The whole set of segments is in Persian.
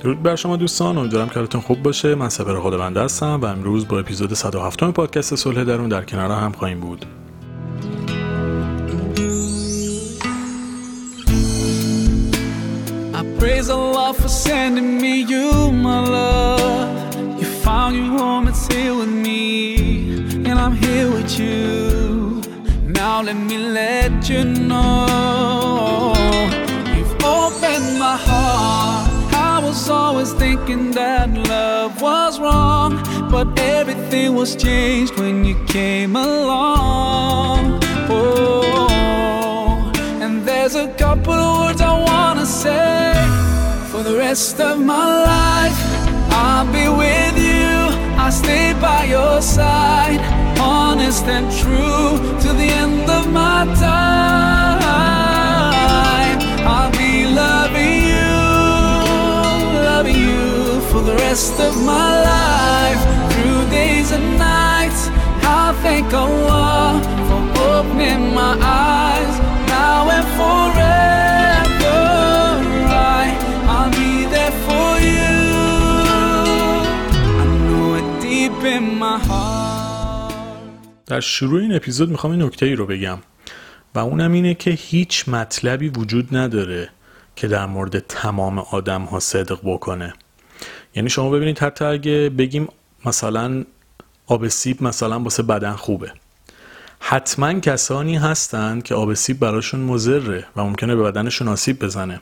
درود بر شما دوستان امیدوارم که حالتون خوب باشه من سپر خداونده هستم و امروز با اپیزود 107 پادکست صلح درون در کنار هم خواهیم بود praise for sending me you, my love. You found your home, with me, and I'm here with you. Now let me let you know was always thinking that love was wrong, but everything was changed when you came along. Oh, and there's a couple of words I wanna say for the rest of my life. I'll be with you, I'll stay by your side, honest and true to the end of my time. I'll rest of my life, through days and nights. I'll thank Allah for opening my eyes now and forever. I, I'll be there for you. I know it deep in my heart. در شروع این اپیزود می‌خوام این نکته ای رو بگم و اونم اینه که هیچ مطلبی وجود نداره که در مورد تمام آدم ها صدق بکنه یعنی شما ببینید حتی اگه بگیم مثلا آب سیب مثلا واسه بدن خوبه. حتما کسانی هستند که آب سیب براشون مضره و ممکنه به بدنشون آسیب بزنه.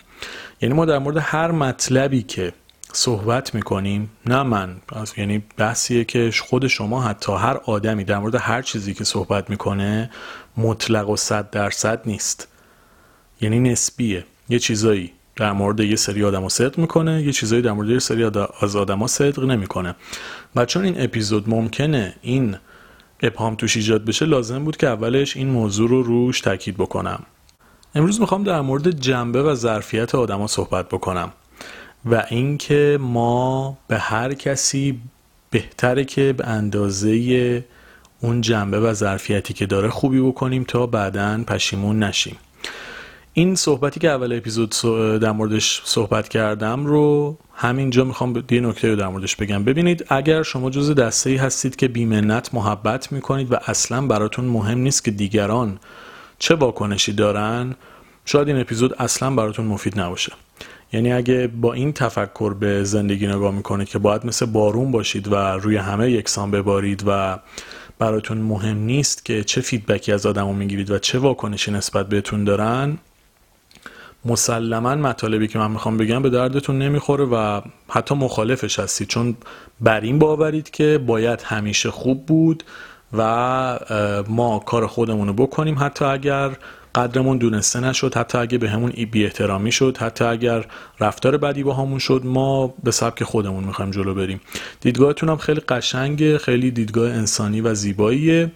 یعنی ما در مورد هر مطلبی که صحبت می‌کنیم نه من یعنی بحثیه که خود شما حتی هر آدمی در مورد هر چیزی که صحبت می‌کنه مطلق و صد درصد نیست. یعنی نسبیه. یه چیزایی. در مورد یه سری آدم صدق می‌کنه یه چیزایی در مورد یه سری از آدما صدق نمی‌کنه. و چون این اپیزود ممکنه این ابهام توش ایجاد بشه لازم بود که اولش این موضوع رو روش تاکید بکنم. امروز می‌خوام در مورد جنبه و ظرفیت آدما صحبت بکنم و اینکه ما به هر کسی بهتره که به اندازه اون جنبه و ظرفیتی که داره خوبی بکنیم تا بعدا پشیمون نشیم. این صحبتی که اول اپیزود در موردش صحبت کردم رو همینجا می‌خوام یه نکته رو در موردش بگم. ببینید اگر شما جز دسته ای هستید که بیمنت محبت می‌کنید و اصلا براتون مهم نیست که دیگران چه واکنشی دارن شاید این اپیزود اصلا براتون مفید نباشه. یعنی اگه با این تفکر به زندگی نگاه می‌کنید که باید مثل بارون باشید و روی همه یکسان ببارید و براتون مهم نیست که چه فیدبکی از آدمو می‌گیرید و چه واکنشی نسبت بهتون دارن مسلما مطالبی که من می‌خوام بگم به دردتون نمی‌خوره و حتی مخالفش هستید. چون بر این باورید که باید همیشه خوب بود و ما کار خودمون رو بکنیم. حتی اگر قدرمون دونسته نشد حتی اگه به همون بی احترامی شد حتی اگر رفتار بدی با همون شد ما به سبک خودمون می‌خوایم جلو بریم. دیدگاهتون هم خیلی قشنگه خیلی دیدگاه انسانی و زیباییه.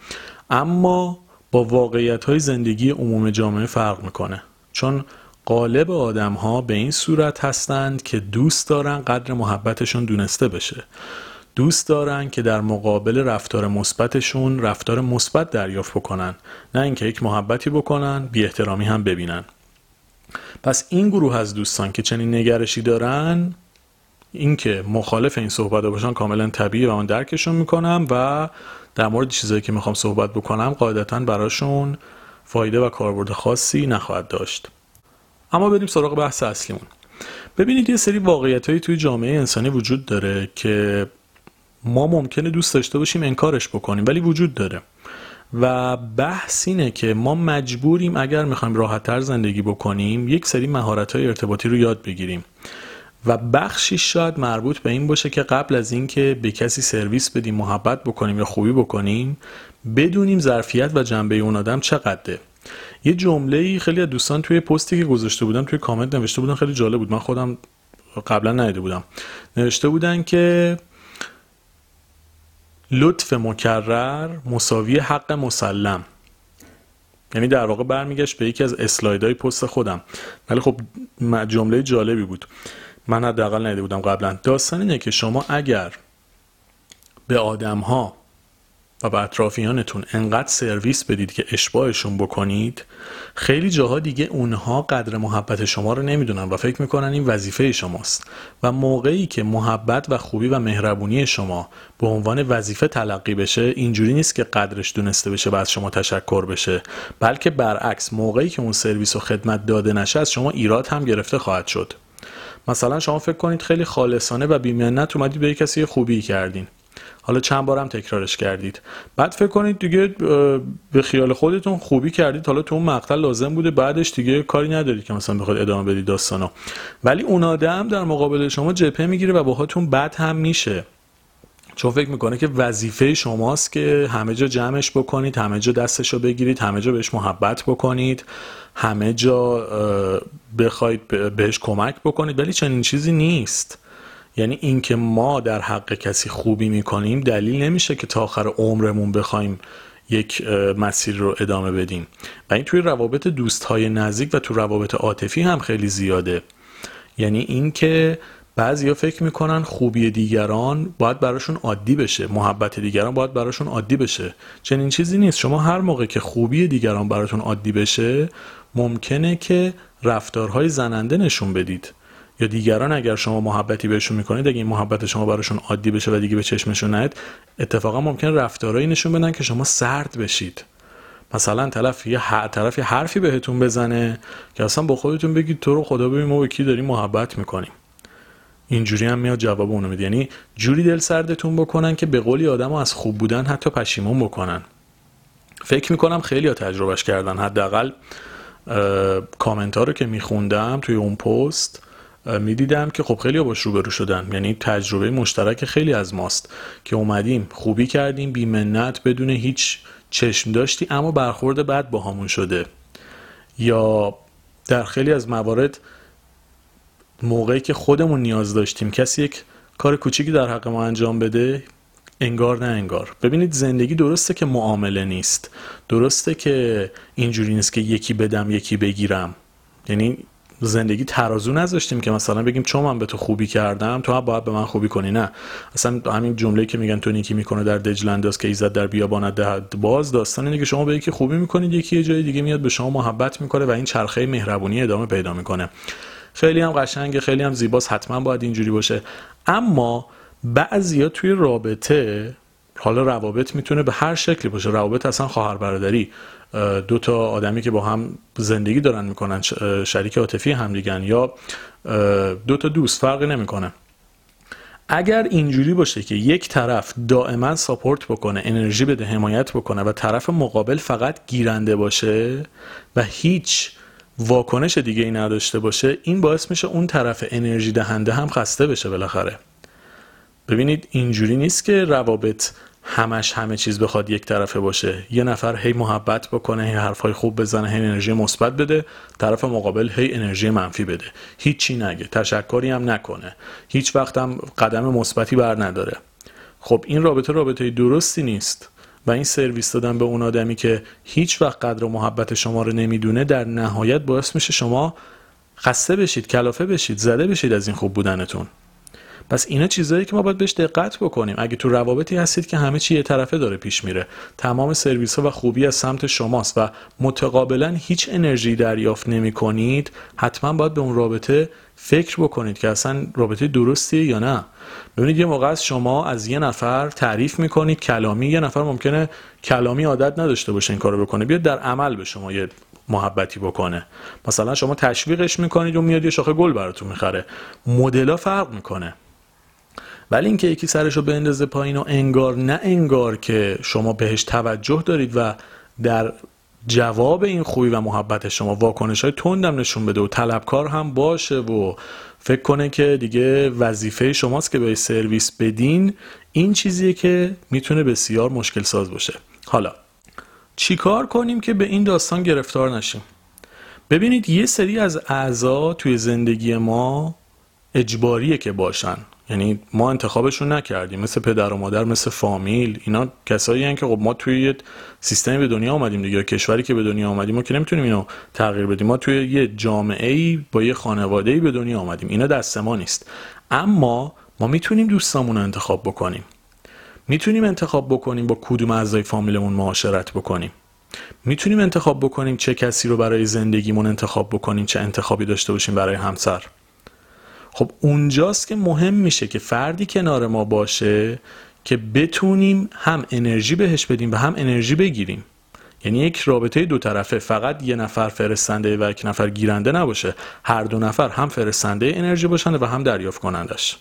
اما با واقعیت های زندگی عموم جامعه فرق می‌کنه. چون قالب آدم ها به این صورت هستند که دوست دارن قدر محبتشون دونسته بشه. دوست دارن که در مقابل رفتار مثبتشون رفتار مثبت دریافت بکنن نه اینکه یک محبتی بکنن بی احترامی هم ببینن. پس این گروه از دوستان که چنین نگرشی دارن اینکه مخالف این صحبت باشن کاملا طبیعی و من درکشون می‌کنم و در مورد چیزایی که می‌خوام صحبت بکنم قاعدتا براشون فایده و کاربرد خاصی نخواهد داشت. اما بریم سراغ بحث اصلیمون. ببینید یه سری واقعیت توی جامعه انسانی وجود داره که ما ممکنه دوست داشته باشیم انکارش بکنیم ولی وجود داره. و بحث اینه که ما مجبوریم اگر می‌خوایم راحتتر زندگی بکنیم یک سری مهارت های ارتباطی رو یاد بگیریم. و بخشی شاید مربوط به این باشه که قبل از اینکه به کسی سرویس بدیم محبت بکنیم یا خوبی بکنیم بدونیم ظرفیت و جنبه اون آدم چقدره. یه جمله خیلی از دوستان توی پستی که گذاشته بودن توی کامنت نوشته بودن خیلی جالب بود. من خودم قبلا ندیده بودم. نوشته بودن که لطف مکرر مساوی حق مسلم. یعنی در واقع برمیگشت به یکی از اسلایدهای پست خودم. ولی خب جمله جالبی بود. من حداقل ندیده بودم قبلا. داستان اینه که شما اگر به آدم ها و به اطرافیانتون انقدر سرویس بدید که اشباهشون بکنید خیلی جاها دیگه اونها قدر محبت شما رو نمی‌دونن و فکر می‌کنن این وظیفه شماست و موقعی که محبت و خوبی و مهربونی شما به عنوان وظیفه تلقی بشه اینجوری نیست که قدرش دونسته بشه و از شما تشکر بشه بلکه برعکس موقعی که اون سرویس و خدمت داده نشه از شما ایراد هم گرفته خواهد شد. مثلا شما فکر کنید خیلی خالصانه و بیمنت اومدید به کسی خوبی کردین. حالا چند بارم تکرارش کردید. بعد فکر کنید دیگه به خیال خودتون خوبی کردید. حالا تو اون مقطع لازم بوده بعدش دیگه کاری ندارید که مثلا بخواید ادامه بدید داستانو ولی اون آدم در مقابل شما جپه می‌گیره و باهاتون بد هم میشه. چون فکر می‌کنه که وظیفه شماست که همه جا جمعش بکنید همه جا دستشو بگیرید همه جا بهش محبت بکنید همه جا بخواید بهش کمک بکنید. ولی چنین چیزی نیست. یعنی اینکه ما در حق کسی خوبی می‌کنیم دلیل نمیشه که تا آخر عمرمون بخوایم یک مسیر رو ادامه بدیم. و این توی روابط دوست های نزدیک و تو روابط عاطفی هم خیلی زیاده. یعنی اینکه بعضیا فکر می‌کنن خوبی دیگران باید براشون عادی بشه محبت دیگران باید براشون عادی بشه. چنین چیزی نیست. شما هر موقع که خوبی دیگران براتون عادی بشه ممکنه که رفتارهای زننده نشون بدید. یا دیگران اگر شما محبتی بهشون می‌کنید اگه این محبت شما براشون عادی بشه و دیگه به چشمشون نیاد اتفاقا ممکن رفتارهایی نشون بدن که شما سرد بشید. مثلا طرف یه طرف یه حرفی بهتون بزنه که اصلا با خودتون بگید تو رو خدا ببین ما به کی داریم محبت می‌کنیم. اینجوری هم میاد جواب اونو میده. یعنی جوری دل سردتون بکنن که به قولی آدم از خوب بودن حتی پشیمون بکنن. فکر می‌کنم خیلی ها تجربهش کردن. حداقل کامنت ها رو که میخوندم توی اون پست می‌دیدم که خب خیلی باش روبرو شدن. یعنی تجربه مشترک خیلی از ماست که اومدیم خوبی کردیم بیمنت بدون هیچ چشم داشتی اما برخورد بعد با همون شده. یا در خیلی از موارد موقعی که خودمون نیاز داشتیم کسی یک کار کوچیکی در حق ما انجام بده انگار نه انگار. ببینید زندگی درسته که معامله نیست. درسته که اینجوری نیست که یکی بدم یکی بگیرم. یعنی زندگی ترازو نذاشتیم که مثلا بگیم چون من به تو خوبی کردم تو هم باید به من خوبی کنی نه. اصلا همین جمله که میگن تو نیکی می‌کنه در دجل که ایزد در بیابان دهد باز داستان اینه که شما به یکی خوبی می‌کنید یکی یه جای دیگه میاد به شما محبت می‌کنه و این چرخه مهربونی ادامه پیدا می‌کنه. خیلی هم قشنگه خیلی هم زیباست حتما باید اینجوری باشه. اما بعضیا توی رابطه حالا روابط می‌تونه به هر شکلی باشه. روابط اصلا خواهر برادری دو تا آدمی که با هم زندگی دارن می‌کنن شریک عاطفی هم دیگن یا دو تا دوست فرقی نمی‌کنه. اگر اینجوری باشه که یک طرف دائما ساپورت بکنه انرژی بده حمایت بکنه و طرف مقابل فقط گیرنده باشه و هیچ واکنش دیگه ای نداشته باشه این باعث میشه اون طرف انرژی دهنده هم خسته بشه بالاخره. ببینید اینجوری نیست که روابط همش همه چیز بخواد یک طرفه باشه. یه نفر هی محبت بکنه هی حرفای خوب بزنه هی انرژی مثبت بده طرف مقابل هی انرژی منفی بده. هیچی نگه تشکری هم نکنه. هیچ وقت هم قدم مثبتی بر نداره. خب این رابطه رابطه درستی نیست. و این سرویس دادن به اون آدمی که هیچ وقت قدر و محبت شما رو نمی‌دونه در نهایت باعث میشه شما خسته بشید کلافه بشید زده بشید از این خوب بودنتون. پس اینا چیزهایی که ما باید بهش دقت بکنیم. اگه تو روابطی هستید که همه چی یه طرفه داره پیش میره. تمام سرویس ها و خوبی از سمت شماست و متقابلا هیچ انرژی دریافت نمی کنید حتما باید به اون رابطه فکر بکنید که اصلا رابطه درستیه یا نه. ببینید یه موقع از شما از یه نفر تعریف می‌کنید کلامی یه نفر ممکنه کلامی عادت نداشته باشه این کارو بکنه. بیاد در عمل به شما یه محبتی بکنه. مثلا شما تشویقش می‌کنید و میاد یه شاخه گل براتون می‌خره. مدلا فرق می‌کنه. ولی اینکه یکی سرش رو بندازه پایین و انگار نه انگار که شما بهش توجه دارید و در جواب این خوبی و محبت شما واکنش های تندم نشون بده و طلبکار هم باشه و فکر کنه که دیگه وظیفه شماست که به سرویس بدین این چیزیه که می‌تونه بسیار مشکل ساز باشه. حالا چیکار کنیم که به این داستان گرفتار نشیم؟ ببینید یه سری از اعضا توی زندگی ما اجباریه که باشن. یعنی ما انتخابشون نکردیم مثل پدر و مادر مثل فامیل اینا کسایی هن که خب ما توی یه سیستمی به دنیا آمدیم دیگه کشوری که به دنیا آمدیم ما که نمی‌تونیم اینو تغییر بدیم. ما توی یه جامعه ای با یه خانواده ای به دنیا آمدیم. اینا دست ما نیست. اما ما می‌تونیم دوستامون رو انتخاب بکنیم. می‌تونیم انتخاب بکنیم با کدوم اعضای فامیلمون معاشرت بکنیم. می‌تونیم انتخاب بکنیم چه کسی رو برای زندگیمون انتخاب بکنیم چه انتخابی داشته باشیم برای همسر. خب اونجاست که مهم میشه که فردی کنار ما باشه که بتونیم هم انرژی بهش بدیم و هم انرژی بگیریم. یعنی یک رابطه دو طرفه. فقط یه نفر فرستنده و یک نفر گیرنده نباشه. هر دو نفر هم فرستنده انرژی باشن و هم دریافت کنندش.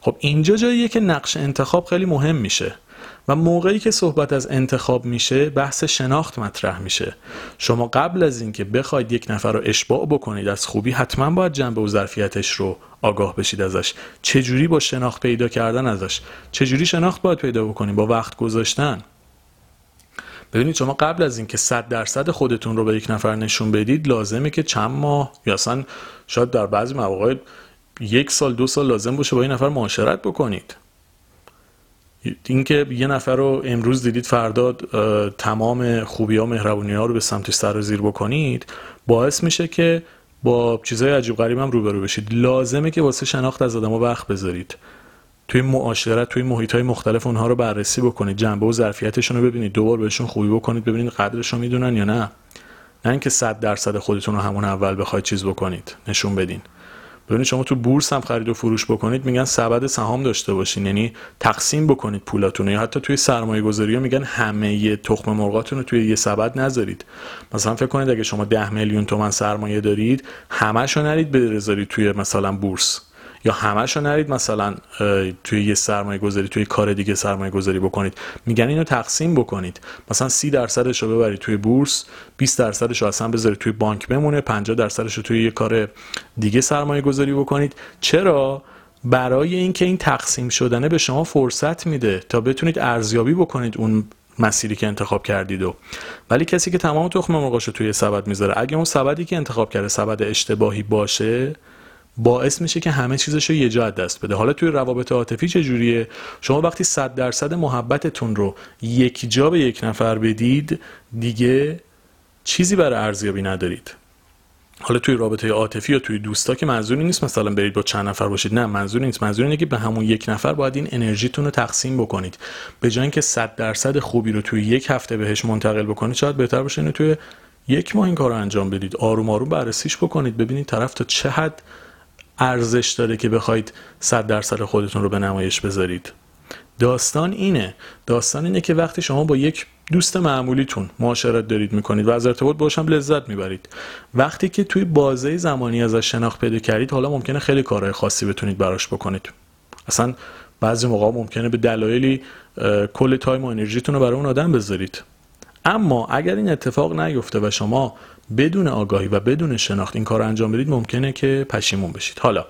خب اینجا جاییه که نقش انتخاب خیلی مهم میشه. و موقعی که صحبت از انتخاب میشه بحث شناخت مطرح میشه. شما قبل از اینکه بخواید یک نفر رو اشباع بکنید از خوبی حتما باید جنبه و ظرفیتش رو آگاه بشید ازش. چجوری با شناخت پیدا کردن ازش؟ چجوری شناخت باید پیدا بکنید با وقت گذاشتن. ببینید شما قبل از اینکه 100 درصد خودتون رو به یک نفر نشون بدید لازمه که چند ماه یا اصلا شاید در بعضی مواقع یک سال دو سال لازم باشه با این نفر معاشرت بکنید. اینکه یه نفر رو امروز دیدید فردا تمام خوبی ها مهربونی ها رو به سمتش سر و زیر بکنید باعث میشه که با چیزهای عجیب غریب هم روبرو بشید. لازمه که واسه شناخت از آدم وقت بذارید. توی معاشرت توی محیط های مختلف اونها رو بررسی بکنید. جنبه و ظرفیتشون رو ببینید. دوبار بهشون خوبی بکنید ببینید قدرش رو می‌دونن یا نه. نه اینکه صد درصد خودتون رو همون اول بخواید چیز بکنید. نشون بدین. ببینید شما تو بورس هم خرید و فروش بکنید میگن سبد سهام داشته باشین. یعنی تقسیم بکنید پولاتون یا حتی توی سرمایه گذاری ها میگن همه تخم مرغاتون رو توی یه سبد نذارید. مثلا فکر کنید اگه شما 10 میلیون تومن سرمایه دارید همشو نرید بذارید توی مثلا بورس. یا همش رو نرید مثلا توی یه سرمایه گذاری توی کار دیگه سرمایه گذاری بکنید. میگن اینو تقسیم بکنید. مثلا 30 درصدش رو ببرید توی بورس 20 درصدش رو اصلا بذارید توی بانک بمونه 50 درصدش رو توی یه کار دیگه سرمایه گذاری بکنید. چرا؟ برای اینکه این تقسیم شدنه به شما فرصت میده تا بتونید ارزیابی بکنید اون مسیری که انتخاب کردید. و ولی کسی که تمام تخم مرغاشو توی سبد می‌ذاره اگه اون سبدی که انتخاب کرده سبد اشتباهی باشه باعث میشه که همه چیزش رو یه جا دست بده. حالا توی روابط عاطفی چجوریه؟ شما وقتی صد درصد محبتتون رو یک جا به یک نفر بدید دیگه چیزی برای ارزیابی ندارید. حالا توی رابطه عاطفی یا توی دوستا که منظوری نیست مثلا برید با چند نفر باشید. نه منظوری نیست. منظور اینه که به همون یک نفر باید این انرژیتون رو تقسیم بکنید. به جای اینکه 100 درصد خوبی رو توی یک هفته بهش منتقل بکنید شاید بهتر باشه اینو توی یک ماه این کار رو انجام بدید. آروم آروم بررسیش بکنید. ببینید طرف تا چه حد ارزش داره که بخواید صد درصد خودتون رو به نمایش بذارید. داستان اینه. داستان اینه که وقتی شما با یک دوست معمولیتون معاشرت دارید می‌کنید و از ارتباط باشم لذت می‌برید. وقتی که توی بازه زمانی ازش شناخت پیدا کردید حالا ممکنه خیلی کارهای خاصی بتونید براش بکنید. اصلا بعضی موقع ممکنه به دلایلی کل تایم و انرژیتون رو برای اون آدم بذارید. اما اگر این اتفاق نیفته و شما بدون آگاهی و بدون شناخت این کار رو انجام بدید ممکنه که پشیمون بشید. حالا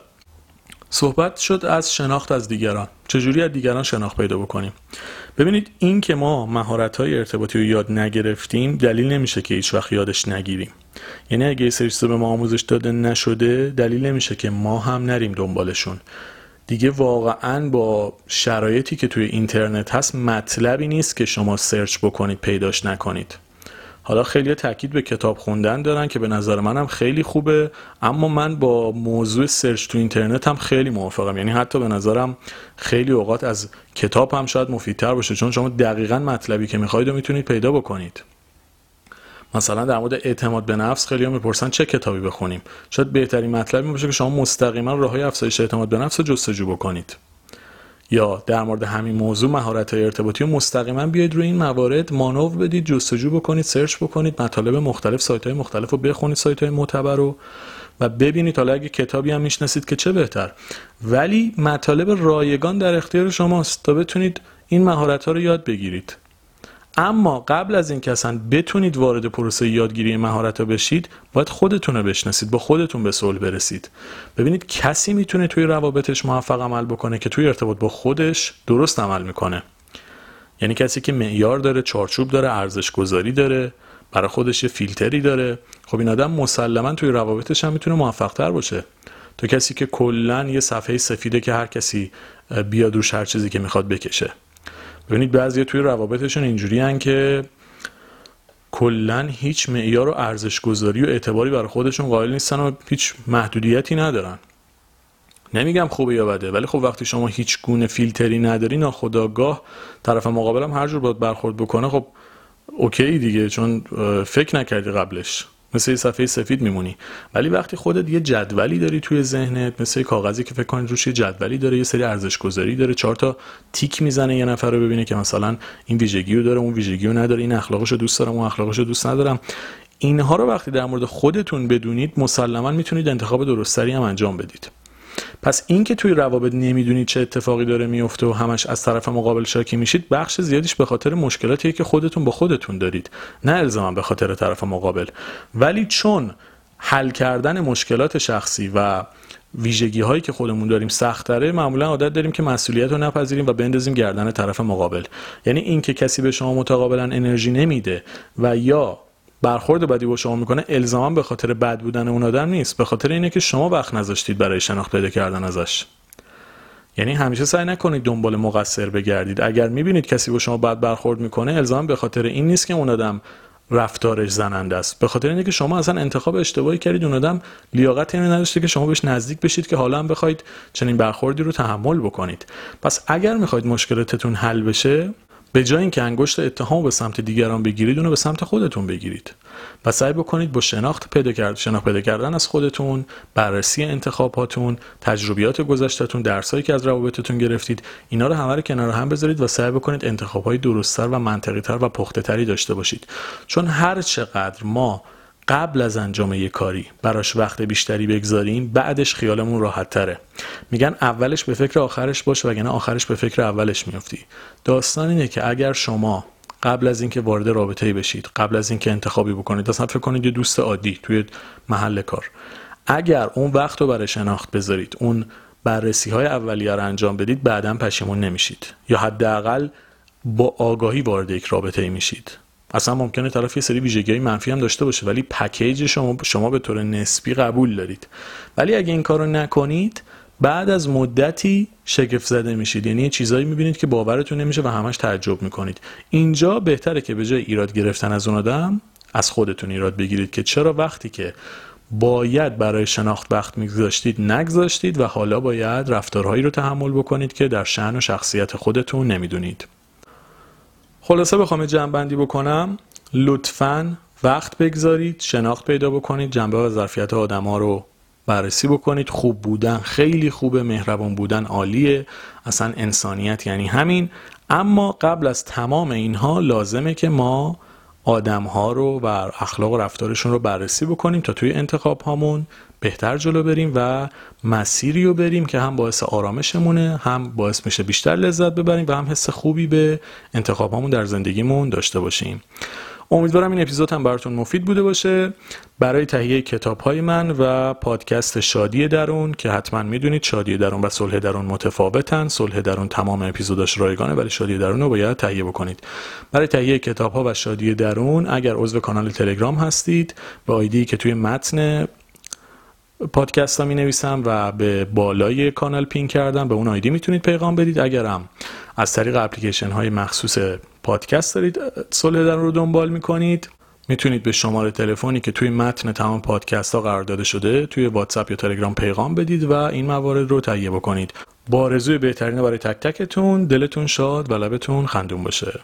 صحبت شد از شناخت از دیگران. چجوری از دیگران شناخت پیدا بکنیم؟ ببینید این که ما مهارت های ارتباطی رو یاد نگرفتیم دلیل نمیشه که هیچ وقت یادش نگیریم. یعنی اگه سری به ما آموزش داده نشده دلیل نمیشه که ما هم نریم دنبالشون. دیگه واقعا با شرایطی که توی اینترنت هست مطلبی نیست که شما سرچ بکنید پیداش نکنید. حالا خیلی تاکید به کتاب خوندن دارن که به نظر منم خیلی خوبه اما من با موضوع سرچ تو اینترنت هم خیلی موافقم. یعنی حتی به نظرم خیلی اوقات از کتاب هم شاید مفیدتر باشه چون شما دقیقا مطلبی که می‌خواید و می‌تونید پیدا بکنید. مثلا در مورد اعتماد به نفس خیلی هم می‌پرسن چه کتابی بخونیم. شاید بهترین مطلبی باشه که شما مستقیما راه های افزایش اعتماد به نفس رو جستجو بکنید. یا در مورد همین موضوع مهارت های ارتباطی و مستقیما بیاید روی این موارد مانور بدید جستجو بکنید سرچ بکنید مطالب مختلف سایت های مختلف رو بخونید سایت های معتبر رو و ببینید. حالا اگه کتابی هم می‌شناسید که چه بهتر. ولی مطالب رایگان در اختیار شماست تا بتونید این مهارت ها رو یاد بگیرید. اما قبل از اینکه اصلا بتونید وارد پروسه یادگیری مهارت بشید باید خودتون رو بشناسید با خودتون به صلح برسید. ببینید کسی می‌تونه توی روابطش موفق عمل بکنه که توی ارتباط با خودش درست عمل می‌کنه. یعنی کسی که معیار داره چارچوب داره ارزش گذاری داره برای خودش یه فیلتری داره. خب این آدم مسلما توی روابطش هم می‌تونه موفق تر باشه. تو کسی که کلا یه صفحه سفیده که هر کسی بیاد روش هر چیزی که می‌خواد بکشه. ببینید بعضی توی روابطشون اینجوری که کلا هیچ معیار و ارزش گذاری و اعتباری برای خودشون قائل نیستن و هیچ محدودیتی ندارن. نمیگم خوبه یا بده ولی خب وقتی شما هیچ گونه فیلتری نداری ناخداگاه طرف مقابلم هر جور باید برخورد بکنه خب اوکی دیگه چون فکر نکردی قبلش. مثل یه صفحه سفید میمونی. ولی وقتی خودت یه جدولی داری توی ذهنت مثل کاغذی که فکر کنید روش یه جدولی داره یه سری ارزش گذاری داره چهار تا تیک می‌زنه یه نفر رو ببینه که مثلا این ویژگی رو داره اون ویژگی رو نداره این اخلاقش رو دوست دارم اون اخلاقش رو دوست ندارم. اینها رو وقتی در مورد خودتون بدونید مسلما می‌تونید انتخاب درستری هم انجام بدید. پس اینکه توی روابط نمی‌دونید چه اتفاقی داره میفته و همش از طرف مقابل شاکی میشید بخش زیادیش به خاطر مشکلاتیه که خودتون با خودتون دارید نه الزاما به خاطر طرف مقابل. ولی چون حل کردن مشکلات شخصی و ویژگی هایی که خودمون داریم سختره معمولا عادت داریم که مسئولیت رو نپذیریم و بندازیم گردن طرف مقابل. یعنی اینکه کسی به شما متقابلا انرژی نمیده و یا برخورد بدی با شما می‌کنه الزاما به خاطر بد بودن اون آدم نیست. به خاطر اینه که شما وقت نذاشتید برای شناخت پیدا کردن ازش. یعنی همیشه سعی نکنید دنبال مقصر بگردید. اگر می‌بینید کسی با شما بد برخورد می‌کنه الزاما به خاطر این نیست که اون آدم رفتارش زننده است. به خاطر اینه که شما اصلا انتخاب اشتباهی کردید. اون آدم لیاقت اینو نداشته که شما بهش نزدیک بشید که حالا هم بخواید چنین برخوردی رو تحمل بکنید. پس اگر می‌خواید مشکلاتتون حل بشه به جای اینکه انگشت اتهام به سمت دیگران بگیرید اونو به سمت خودتون بگیرید. و سعی بکنید با شناخت پیدا کردن شناخت پیدا کردن از خودتون بررسی انتخاباتون تجربیات گذشتهتون درسایی که از روابطتون گرفتید اینا رو همه رو کنار هم بذارید و سعی بکنید انتخابهای درستتر و منطقی تر و پخته تری داشته باشید. چون هر چقدر ما قبل از انجام یک کاری براش وقت بیشتری بگذاریم بعدش خیالمون راحت تره. میگن اولش به فکر آخرش باش وگرنه آخرش به فکر اولش میفتی داستان اینه که اگر شما قبل از اینکه وارد رابطه بشید قبل از اینکه انتخابی بکنید اصلا فکر کنید یه دوست عادی توی محل کار. اگر اون وقت رو برای شناخت بذارید اون بررسی های اولیه رو انجام بدید بعدا پشیمون نمیشید. یا حداقل با آگاهی وارد یک رابطه میشید. اصلا ممکنه طرف یه سری ویژگی منفی هم داشته باشه ولی پکیج شما شما به طور نسبی قبول دارید. ولی اگه این کارو نکنید بعد از مدتی شگفت زده میشید. یعنی چیزایی می‌بینید که باورتون نمیشه و همش تعجب می‌کنید. اینجا بهتره که به جای ایراد گرفتن از اون آدم از خودتون ایراد بگیرید که چرا وقتی که باید برای شناخت وقت میگذاشتید نگذاشتید و حالا باید رفتارهایی رو تحمل بکنید که در شعن و شخصیت خودتون نمی‌دونید. خلاصه بخوام جمع بندی بکنم. لطفا وقت بگذارید شناخت پیدا بکنید جنبه و ظرفیت آدم ها رو بررسی بکنید. خوب بودن خیلی خوبه مهربان بودن عالیه. اصلا انسانیت یعنی همین. اما قبل از تمام اینها لازمه که ما آدم ها رو و اخلاق و رفتارشون رو بررسی بکنیم تا توی انتخاب هامون بهتر جلو بریم و مسیری رو بریم که هم باعث آرامشمونه هم باعث میشه بیشتر لذت ببریم و هم حس خوبی به انتخاب هامون در زندگیمون داشته باشیم. امیدوارم این اپیزود هم براتون مفید بوده باشه. برای تهیه کتاب های من و پادکست شادی درون که حتما می‌دونید شادی درون و صلح درون متفاوتن. صلح درون تمام اپیزوداش رایگانه ولی شادی درون رو باید تهیه بکنید. برای تهیه کتاب ها و شادی درون اگر عضو کانال تلگرام هستید به آیدی که توی متن پادکست ها می نویسم و به بالای کانال پین کردم به اون آیدی می‌تونید پیغام بدید. اگرم از طریق اپلیکیشن های مخصوص پادکست دارید صلح رو دنبال می‌کنید. می‌تونید به شماره تلفنی که توی متن تمام پادکست ها قرار داده شده توی واتساپ یا تلگرام پیغام بدید و این موارد رو تهیه بکنید. با آرزوی بهترین برای تک تکتون دلتون شاد و لبتون خندون باشه.